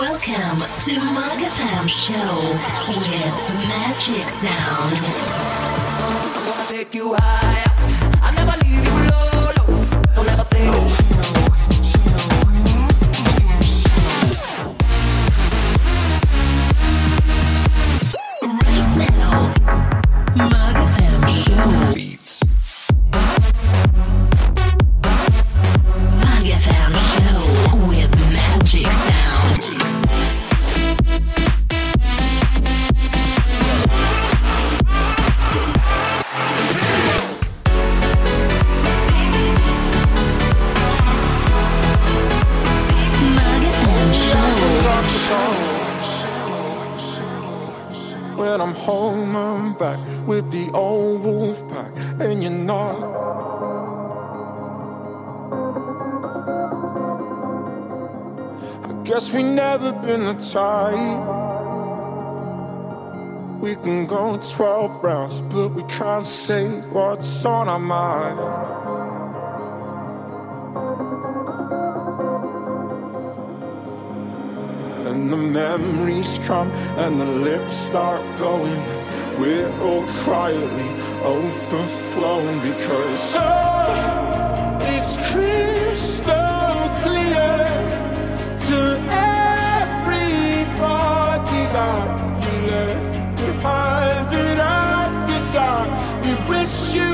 Welcome to MAG FM Show with Magic Sound. Take you higher. Trying to say what's on our mind. And the memories come and the lips start going. We're all quietly overflowing because. Oh! We wish you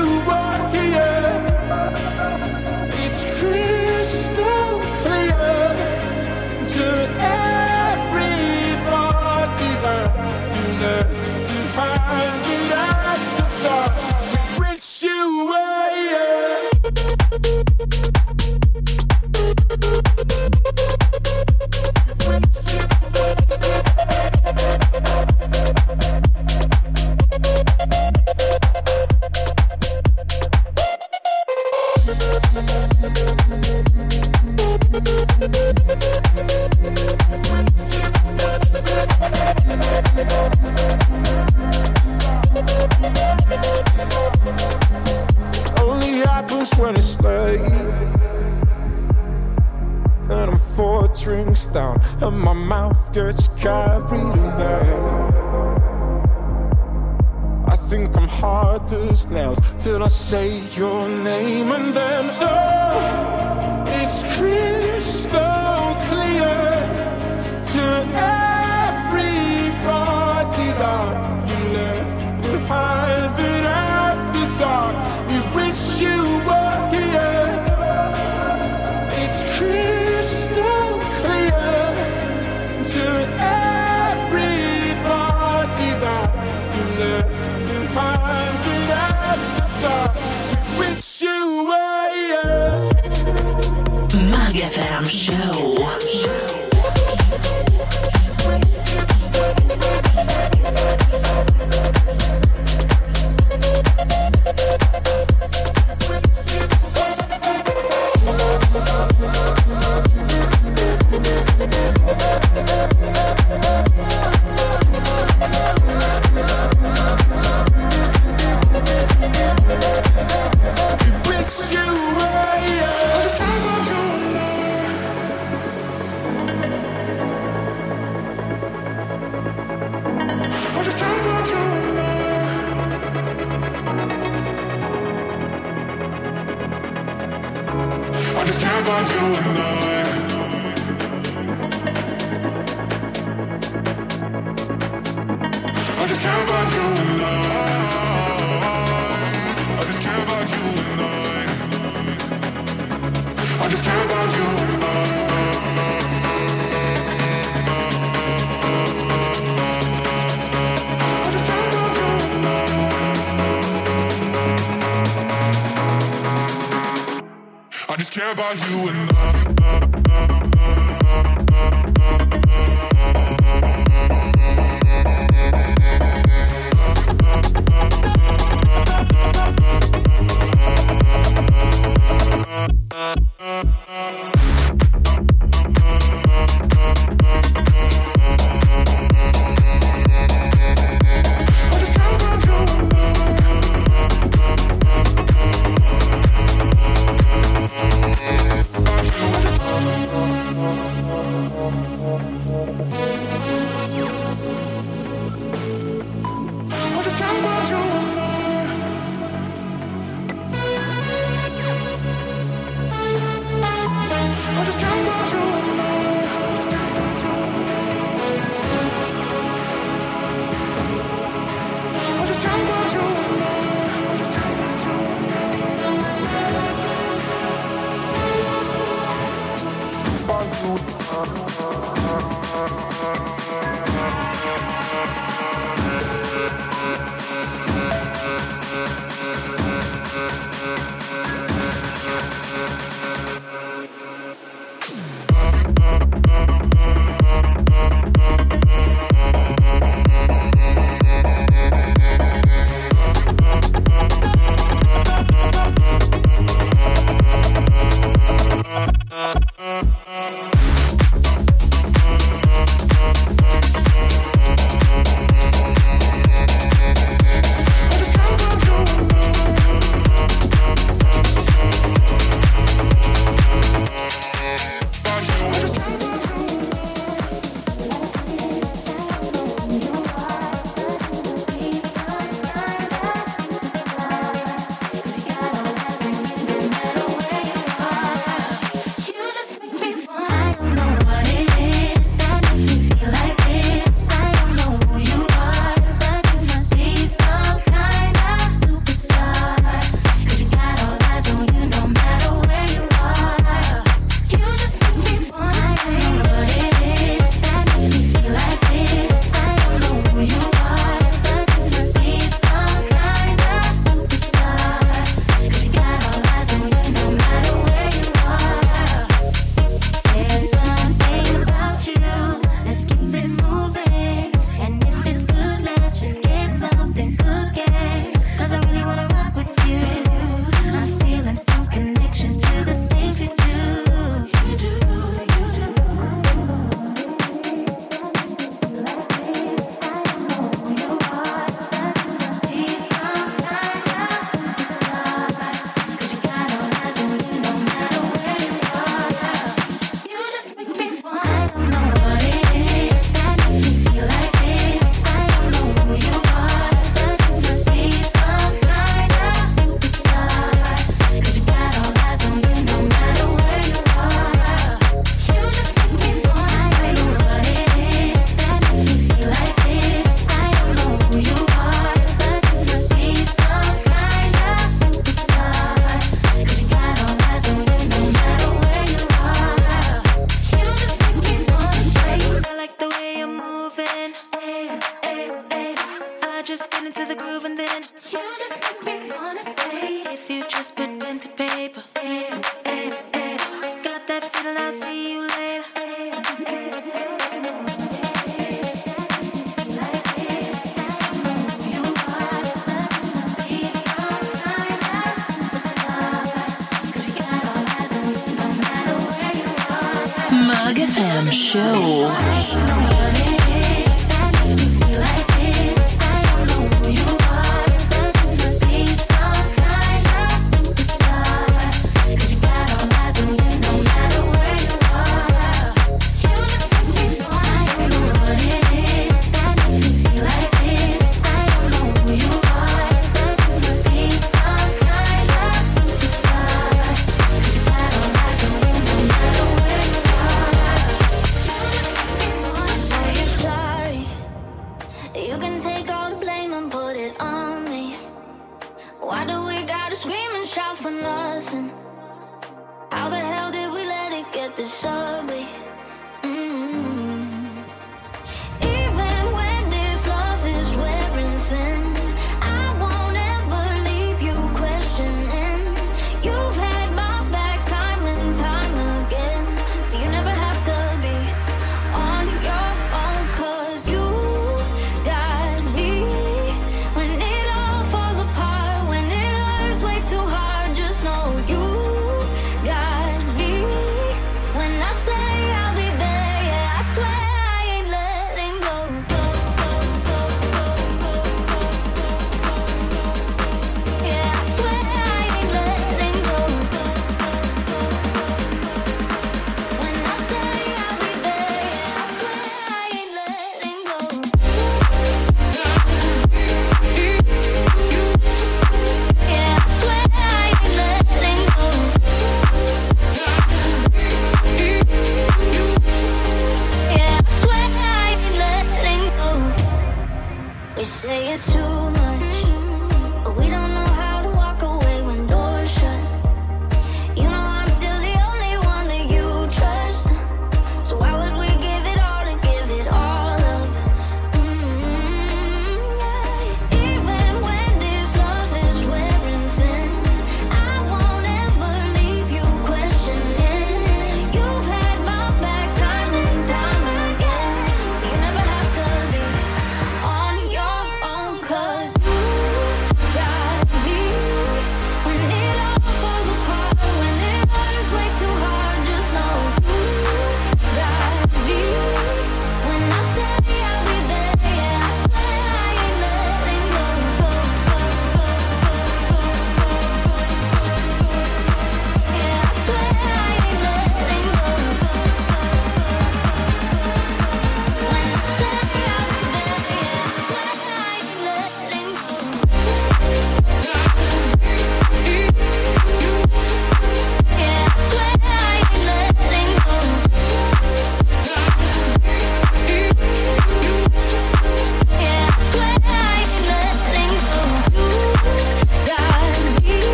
are you and me. Show.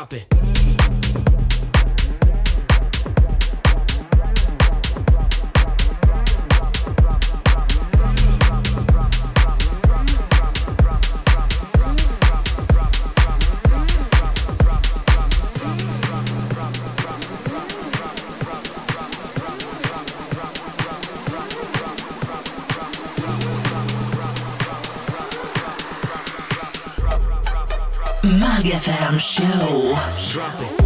popping. drop it.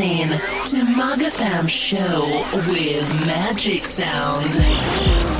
listening to Mug Show with Magic Sound.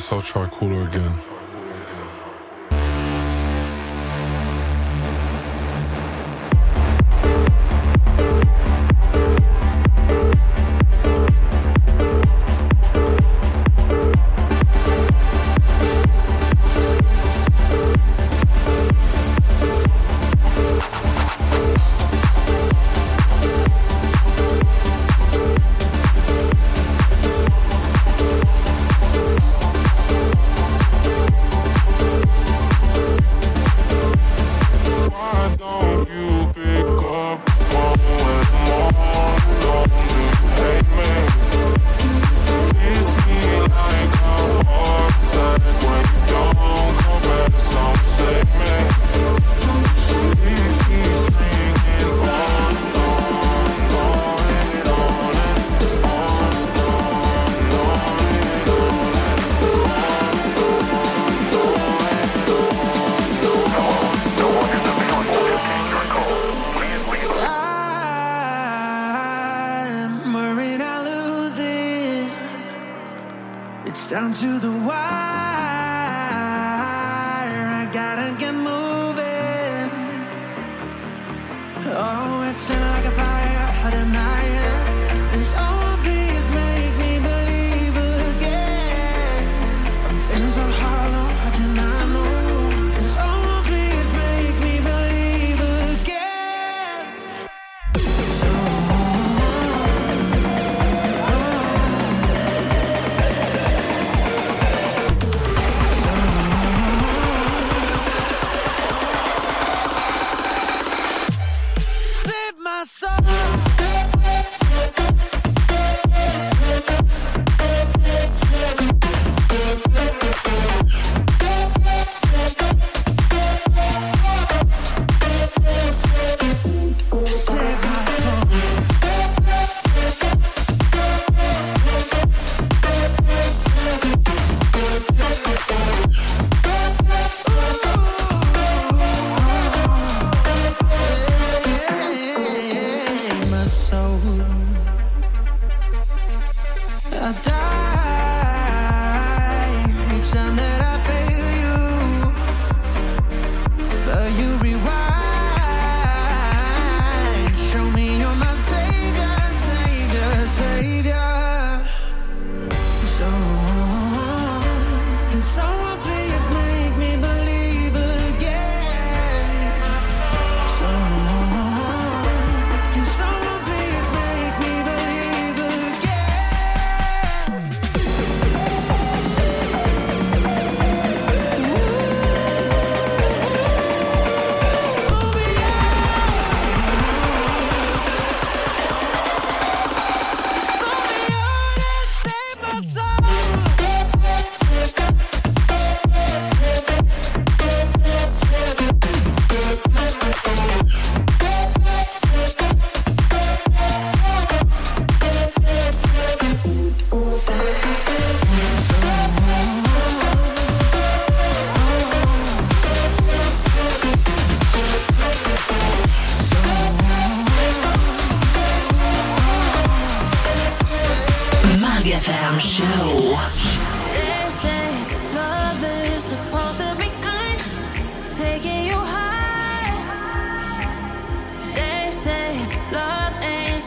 guess I'll try cooler again.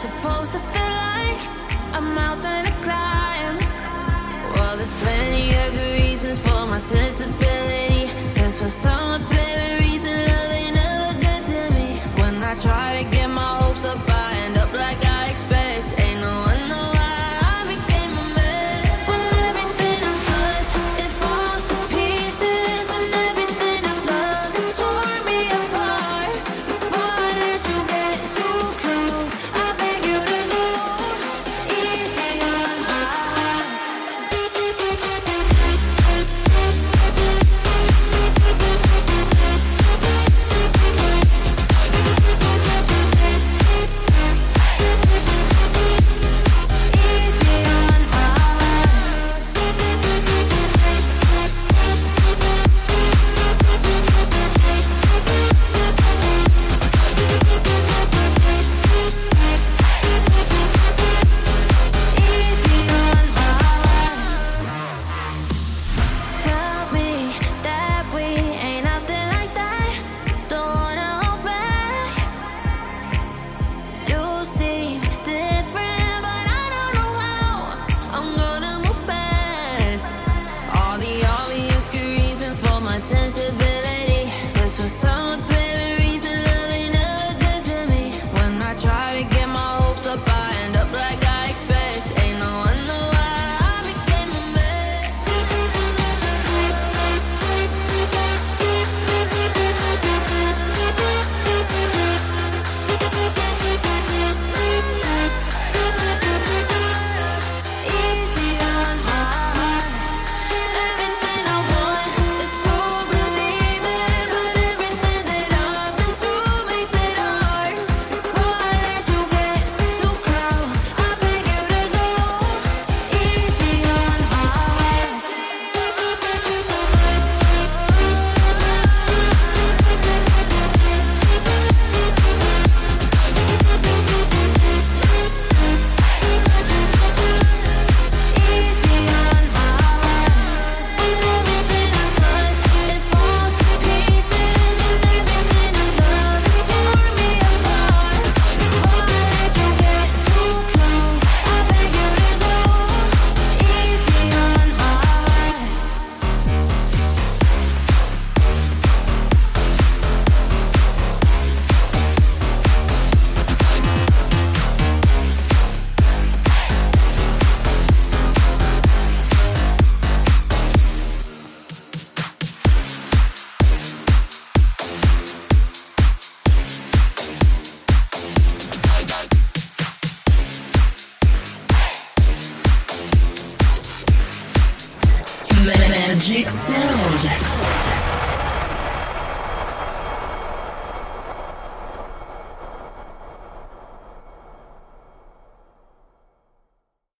supposed to feel like a mountain to climb? Well, there's plenty of good reasons for my sensibility. Cause for some,